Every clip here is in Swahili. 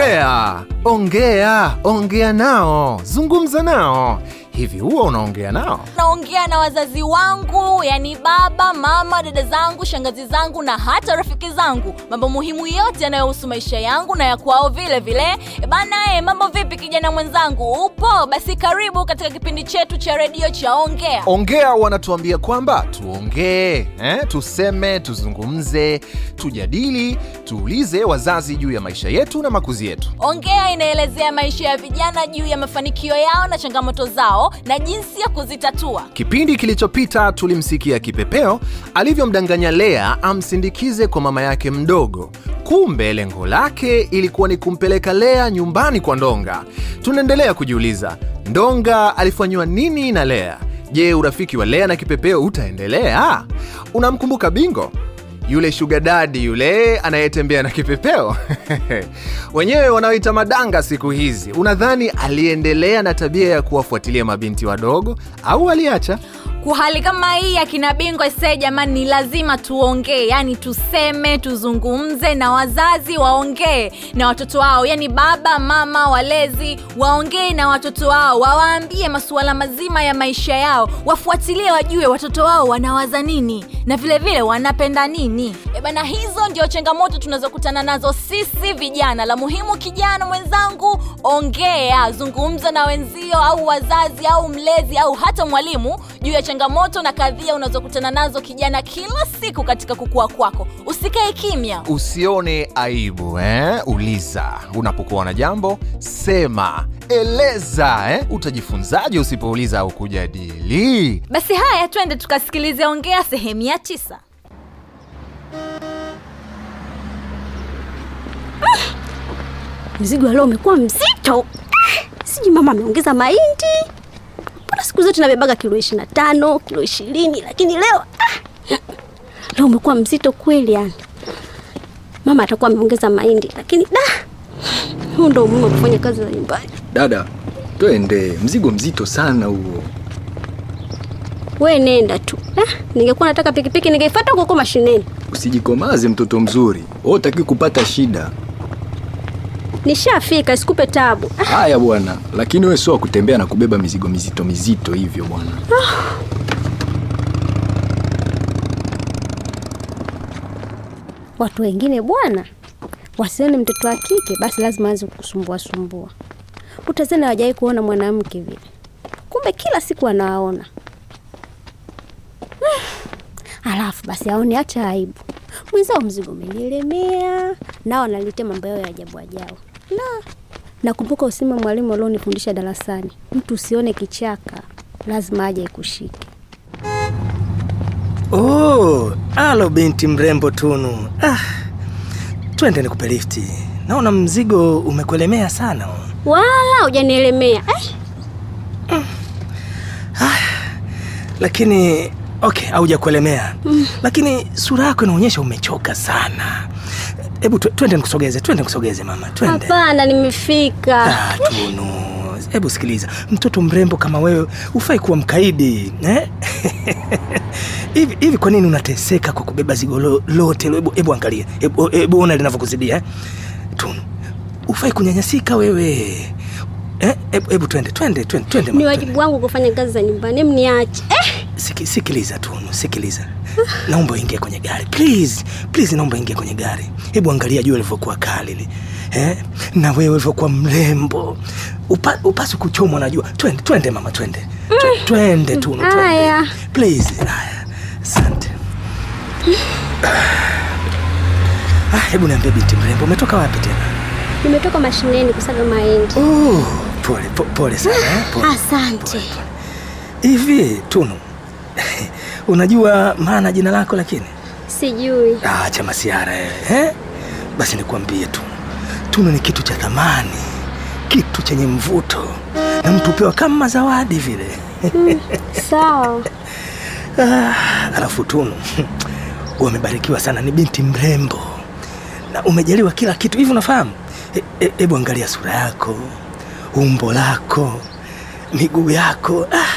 Ongea, ongea, ongea nao, zungumza nao. Hivi huwa unaongea nao? naongea na wazazi wangu yani baba mama dada zangu shangazi zangu na hata rafiki zangu mambo muhimu yote yanayohusu maisha yangu na ya kwao vile vile E bana e, mambo vipi kijana mwenzangu upo basi karibu katika kipindi chetu cha redio cha ongea Ongea wanatuambia kwamba tuongee, eh, tuseme, tuzungumze, tujadili, tuulize wazazi juu ya maisha yetu na makuzi yetu. ongea inaelezea maisha ya vijana juu ya mafanikio yao na changamoto zao na jinsi ya kuzitatua Kipindi kilichopita tulimsikia Kipepeo alivyomdanganya Lea amsindikize kwa mama yake mdogo. Kumbe lengo lake ilikuwa ni kumpeleka Lea nyumbani kwa Ndonga. Tunaendelea kujiuliza, Ndonga alifanyiwa nini na Lea? Je, urafiki wa Lea na Kipepeo utaendelea? Unamkumbuka Bingo? Yule sugar daddy yule anayetembea na kipepeo wenyewe wanaoita madanga siku hizi. Unadhani aliendelea na tabia ya kuwafuatilia mabinti wadogo au aliacha? Hali kama hii akina bingwa se jamani ni lazima tuongee. Yani tuseme tuzungumze na wazazi waongee na watoto wao. Yani baba mama walezi waongee na watoto wao. Wawaambie masuala mazima ya maisha yao. Wafuatilie wajue watoto wao wanawaza nini na vilevile vile wanapenda nini. E bana hizo ndio changamoto tunazokutana nazo sisi vijana. La muhimu kijana mwenzangu ongea. Zungumza na wenzio au wazazi au mlezi au hata mwalimu juu ya changamoto na kadhia unazokutana nazo kijana kila siku katika kukua kwako usikae kimya Usione aibu eh? Uliza unapokuwa na jambo, sema, eleza eh? Utajifunzaje usipouliza au kujadili? basi haya twende tukasikilize ongea sehemu ya tisa Mzigo wa leo umekuwa mzito. Sijui mama ameongeza mahindi. Mbona siku zote nabebaga kilo ishirini na tano, kilo ishirini, lakini leo ah, leo umekuwa mzito kweli yani. Mama atakuwa ameongeza mahindi, lakini da, huu ndo umuhimu wa kufanya kazi za nyumbani. Dada, twende, mzigo mzito sana huo. We nenda tu. Ningekuwa nataka pikipiki ningeifuata huko huko mashineni. Usijikomaze mtoto mzuri, wewe utaki kupata shida. Nishafika, sikupe tabu. Haya bwana, lakini wewe sio kutembea na kubeba mizigo mizito mizito hivyo bwana. watu wengine bwana wasione mtoto wa kike basi lazima aanze kusumbua sumbua. Utazani hawajawahi kuona mwanamke vile, kumbe kila siku anawaona. Alafu basi aone hata aibu. Mwenzao mzigo umenielemea, nao analetea mambo yao ya ajabu ajabu. La, nakumbuka usima mwalimu alionifundisha darasani, mtu usione kichaka, lazima aje ikushike. Oh, alo binti mrembo Tunu. Ah, twende nikupe lifti. Naona mzigo umekuelemea sana. Wala hujanielemea eh? Lakini okay, haujakuelemea. Lakini sura yako inaonyesha umechoka sana. Hebu twe- twende nikusogeze, twende nikusogeze mama, twende. Hapana, nimefika. Ah, Tunu, hebu sikiliza, mtoto mrembo kama wewe hufai kuwa mkaidi eh? hivi hivi, kwa nini unateseka kwa kubeba zigo lo- lote? lo- Hebu hebu angalia, hebu ona linavyokuzidia eh? Tunu, hufai kunyanyasika wewe eh? Hebu twende, twende, twende, twende Ni wajibu wangu kufanya kazi za nyumbani, mniache eh? Siki, sikiliza tu, sikiliza, naomba uingie kwenye gari please, please, naomba uingie kwenye gari. Hebu angalia jua lilivyokuwa kali li eh? na wewe ulivyokuwa mrembo, Upa, upasi kuchomwa na jua. Twende, twende mama, twende, Twe- twende tu, twende Haya. please. Haya, asante. Ah, hebu niambie binti mrembo, umetoka wapi tena? Nimetoka mashineni kusaga mahindi. Oh, pole, pole, pole sana eh? pole. Asante. Hivi Tunu, unajua maana jina lako lakini Sijui. Ah, cha masiara eh? Basi nikwambie tu, Tunu ni kitu cha thamani, kitu chenye mvuto na mtu upewa kama zawadi vile. Sawa. Ah, alafu Tunu umebarikiwa sana, ni binti mrembo na umejaliwa kila kitu hivi, unafahamu? Hebu e, e, angalia sura yako, umbo lako, miguu yako ah,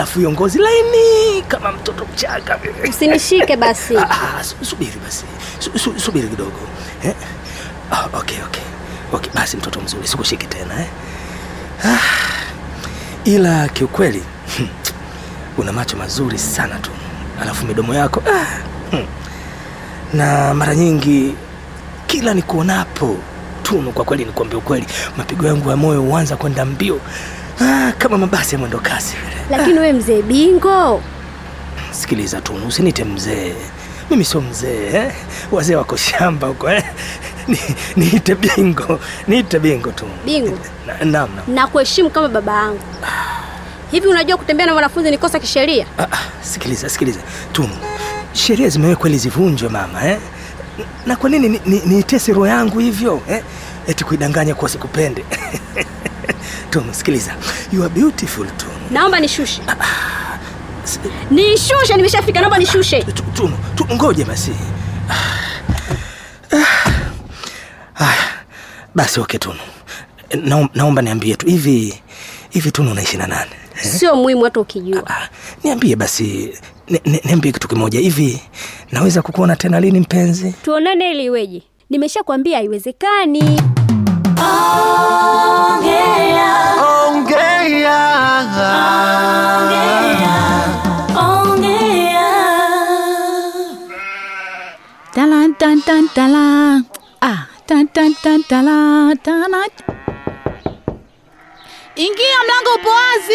alafu hiyo ngozi laini kama mtoto mchanga. Usinishike basi. Ah, ah, subiri basi su, su, subiri kidogo eh? ah, okay, okay. okay, basi mtoto mzuri, sikushiki tena eh? Ah, ila kiukweli una macho mazuri sana tu, alafu midomo yako ah, hmm. na mara nyingi kila nikuonapo Tunu, kwa kweli nikwambia ukweli, mapigo yangu ya moyo huanza kwenda mbio ah, kama mabasi ya mwendo kasi vile. Lakini we mzee Bingo, Sikiliza tu, usinite mzee, mimi sio mzee eh? Wazee wako shamba huko eh? Ni- Niite Bingo, niite Bingo tu. Bingo, Na- Naam, naam. nakuheshimu kama baba yangu. Hivi unajua kutembea na wanafunzi ni kosa kisheria? Ah, ah, sikiliza sikiliza Tunu, sheria zimewekwa ili zivunjwe mama eh? Na kwa nini ni- ni- niitese roho yangu hivyo eh? Eti kuidanganya kuwa sikupende Tunu, sikiliza, you are beautiful Tom. Naomba nishushe, S- nishushe, nimeshafika, naomba nishushe. Tunu, Tunu, ngoje basi. Ah, basi okay Tunu, naomba niambie tu hivi hivi, Tunu unaishi na nani? Sio muhimu hata ukijua. Ah, niambie basi, ni- ni- niambie kitu kimoja hivi, naweza kukuona tena lini mpenzi? Tuonane ili iweje? Nimeshakwambia haiwezekani. Talan,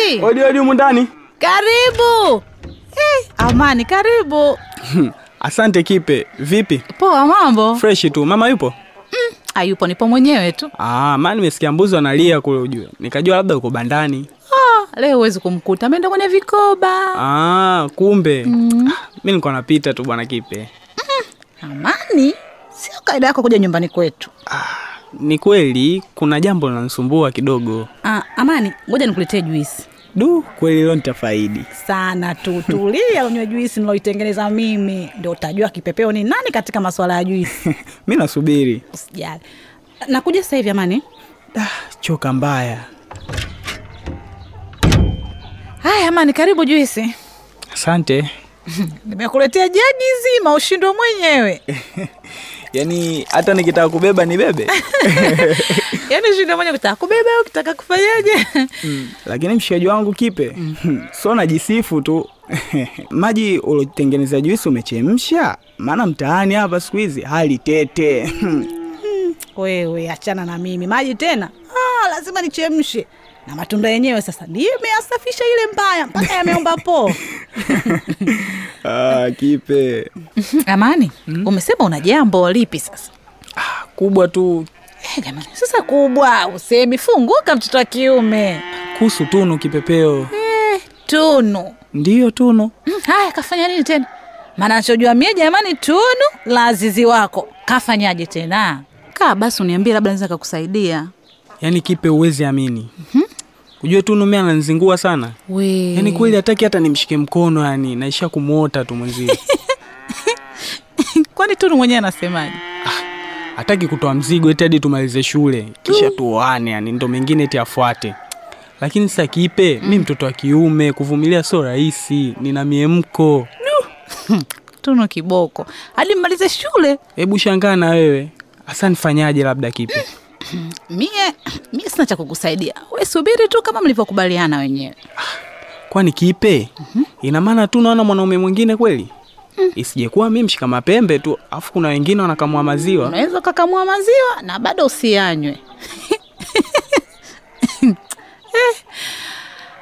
wazi. Odi odi humu ndani. Karibu. Eh, Amani, karibu. Asante Kipe. Vipi? Poa, mambo? Fresh tu. Mama yupo? Hayupo, nipo mwenyewe tu. Ah, maana nimesikia mbuzi wanalia kule ujue. Nikajua labda uko bandani. Ah, leo huwezi kumkuta, ameenda kwenye vikoba. Ah, kumbe. Ah, mimi niko napita tu bwana Kipe. Amani, sio kaida yako kuja nyumbani kwetu. Ni kweli kuna jambo linanisumbua kidogo. Ah, Amani, ngoja nikuletee juisi Du, kweli leo nitafaidi. sana tu. Tulia unywe juisi niloitengeneza mimi, ndio utajua kipepeo ni nani katika masuala ya juisi. Mi nasubiri. Usijali, nakuja sasa hivi. Amani, Ah, choka mbaya. haya Amani, karibu juisi. Asante. Nimekuletea jagi zima, ushindwe mwenyewe. Yaani hata nikitaka kubeba nibebe. Yaani shida moja ukitaka kubeba au ukitaka kufanyaje? Lakini mshikaji wangu Kipe, so najisifu tu. Maji uliotengeneza juisi umechemsha? Maana mtaani hapa siku hizi hali tete. Wewe achana na mimi, maji tena ah, lazima nichemshe na matunda yenyewe sasa nimeyasafisha ile mbaya mpaka yameomba po. ah, Kipe Amani, umesema una jambo lipi sasa? kubwa tu Eh, jamani, sasa kubwa usemi, funguka mtoto wa kiume. kuhusu Tunu kipepeo. Hey, Tunu Ndiyo Tunu. Mm, haya kafanya nini tena? Maana nachojua mie jamani, Tunu la azizi wako kafanyaje tena? Kaa basi uniambie, labda naweza kakusaidia. Yaani Kipe uwezi amini. Ujue Tunu mimi ananizingua sana. We. Yaani kweli hataki hata nimshike mkono yani naisha kumwota tu mwenzie. Kwani Tunu mwenyewe anasemaje? Hataki kutoa mzigo eti hadi tumalize shule. Kisha tuoane yani ndo mengine eti afuate lakini sasa kipe mi mtoto wa kiume kuvumilia sio rahisi. Nina miemko. Tuno kiboko. Hadi mmalize shule. hebu shangaa na wewe. Hasa nifanyaje labda kipe? Mie mie sina cha kukusaidia, we subiri tu kama mlivyokubaliana wenyewe. kwani kipe? Ina maana tu naona mwanaume mwingine kweli isijekuwa mi mshika mapembe tu afu kuna wengine wanakamua maziwa Unaweza ukakamua maziwa na bado usianywe. Eh,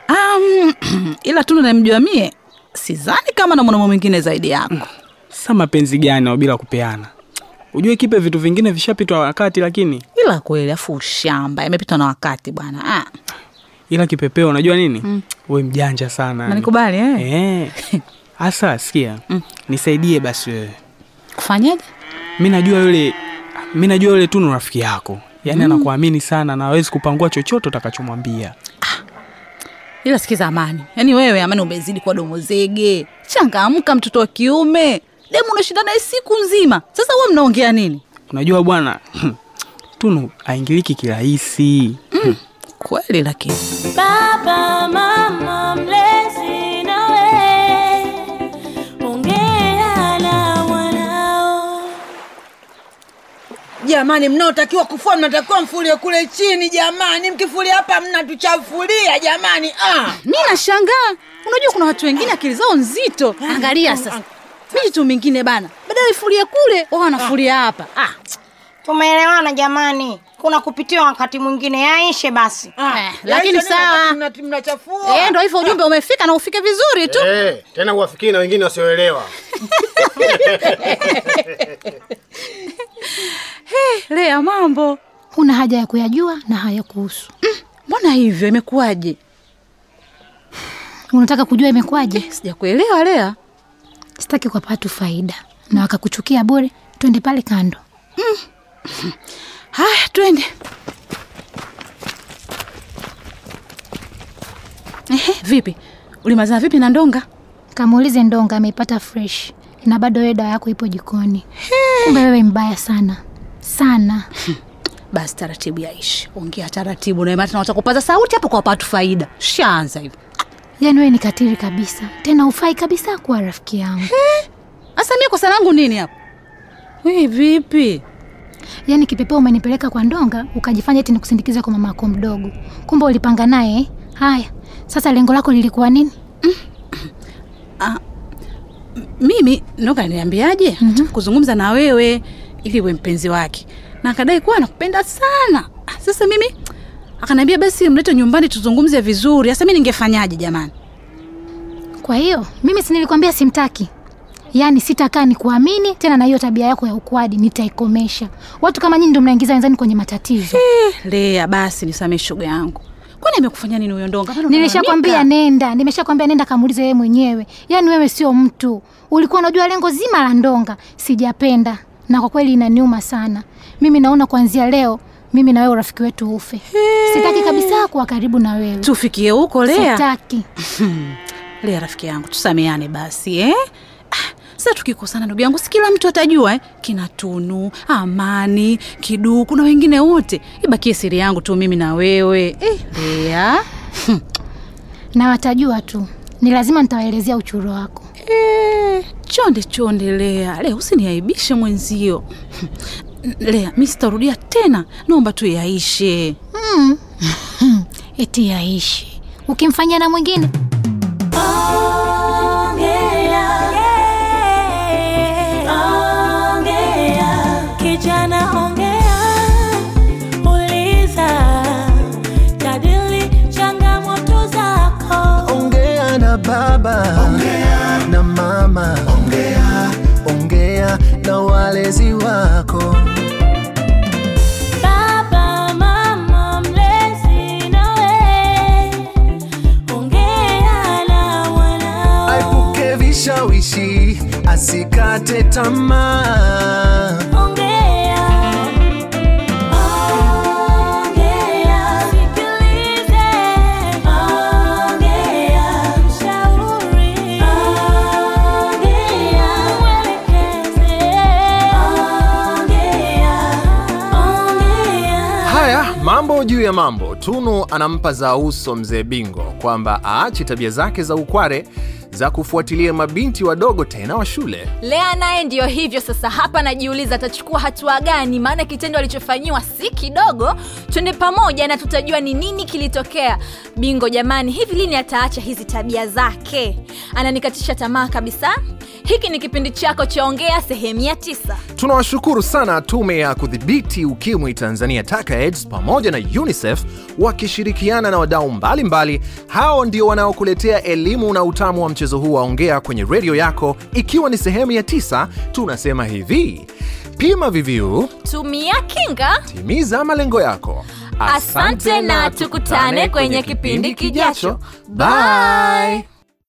um, ila tu namjua mie, sidhani kama na mwanaume mwingine zaidi yako. Sa mapenzi gani au bila kupeana ujue kipe vitu vingine vishapitwa wakati lakini Ila kweli, afu ushamba imepitwa na wakati bwana. Ah, ila kipepeo unajua nini mm. we mjanja sana nanikubali eh? Eh. Hasa sikia, nisaidie basi wewe. Kufanyaje? Mi najua yule mi najua yule Tunu rafiki yako, yaani anakuamini sana na hawezi kupangua chochote utakachomwambia. Ila sikiza Amani, yaani wewe Amani umezidi kuwa domo zege. Changamka mtoto wa kiume, demu unashinda naye siku nzima. Sasa huwa mnaongea nini? Unajua bwana Tunu aingiliki kirahisi. Kweli lakini Baba, mama, mlezi jamani mnaotakiwa kufua mnatakiwa mfulie kule chini jamani. Mkifulia hapa mnatuchafulia jamani. Ah. mi nashangaa. Unajua kuna watu wengine akili zao nzito. Angalia sasa. Mijitu mingine bana. Badala ifulie kule wao wanafulia hapa. Ah. tumeelewana jamani. Kuna kupitiwa wakati mwingine yaishe basi. Eh, lakini sawa. mnachafua. Eh, ndio hivyo ujumbe umefika na ufike vizuri tu. Eh, tena uwafikiri na wengine wasioelewa. lea mambo? Huna haja ya kuyajua na hayakuhusu mbona hivyo? Imekuwaje? Unataka kujua imekuwaje? Sijakuelewa lea. Sitaki kwa patu faida na wakakuchukia bure twende pale kando. Haya twende. Ehe, vipi? Ulimazana vipi na ndonga? Kamuulize ndonga ameipata fresh na bado wewe dawa yako ipo jikoni. Kumbe wewe mbaya sana. Sana. Basi taratibu yaishi ongea taratibu naemata watakupaza sauti hapo kwa wapatu faida. Shaanza hivyo yaani wewe ni katiri kabisa. Tena ufai kabisa kuwa rafiki yangu. Sasa mimi kosa langu nini hapo? Wewe vipi? Yaani kipepeo umenipeleka kwa ndonga ukajifanya eti nikusindikiza kwa mama yako mdogo. Kumbe ulipanga naye eh? haya. Sasa lengo lako lilikuwa nini mimi noga niambiaje mm-hmm. kuzungumza na wewe ili uwe mpenzi wake. Na akadai kuwa anakupenda sana. Ah, sasa mimi akaniambia basi mlete nyumbani tuzungumze vizuri. Sasa mi ningefanyaje jamani? Kwa hiyo mimi si nilikwambia simtaki. Yaani sitakaa ni kuamini tena na hiyo tabia yako ya ukwadi nitaikomesha. Watu kama nyinyi ndio mnaingiza wenzani kwenye matatizo. Lea basi nisamee shoga yangu kwani amekufanya nini huyo ndonga? Nimeshakwambia nenda nimeshakwambia nenda kamuulize yeye mwenyewe. Yaani wewe sio mtu. Ulikuwa unajua lengo zima la ndonga sijapenda. Na kwa kweli inaniuma sana. Mimi naona kuanzia leo mimi na wewe urafiki wetu ufe. Sitaki kabisa kuwa karibu na wewe. Tufikie huko lea. Sitaki. Lea rafiki yangu tusameane basi eh? Sasa tukikosana ndugu yangu si kila mtu atajua eh? kina tunu amani kiduku na wengine wote. Ibakie siri yangu tu mimi na wewe. Eh, lea. Na watajua tu. Ni lazima nitawaelezea uchuro wako. Eh, chonde chonde lea. Lea usiniaibishe mwenzio. Lea mi sitarudia tena. Naomba tu yaishe. Mm. eti yaishe. Ukimfanyia na mwingine aepuke asikate tamaa. Ongea, ongea, sikilize, ongea, mshauri, ongea, mwelekeze, ongea, ongea. haya mambo juu ya mambo. Tunu anampa za uso mzee bingo kwamba aache tabia zake za ukware za kufuatilia mabinti wadogo tena wa shule. Lea naye ndiyo hivyo sasa. Hapa najiuliza atachukua hatua gani? Maana kitendo alichofanyiwa si kidogo. Twende pamoja na tutajua ni nini kilitokea. Bingo jamani hivi lini ataacha hizi tabia zake? Ananikatisha tamaa kabisa. Hiki ni kipindi chako cha ongea sehemu ya tisa. Tunawashukuru sana tume ya kudhibiti ukimwi tanzania TACAIDS pamoja na unicef wakishirikiana na wadau mbalimbali. Hao ndio wanaokuletea elimu na utamu wa mchezo huu waongea kwenye redio yako ikiwa ni sehemu ya tisa tunasema hivi. Pima viviu. Tumia kinga. Timiza malengo yako. Asante na tukutane kwenye kipindi kijacho. Bye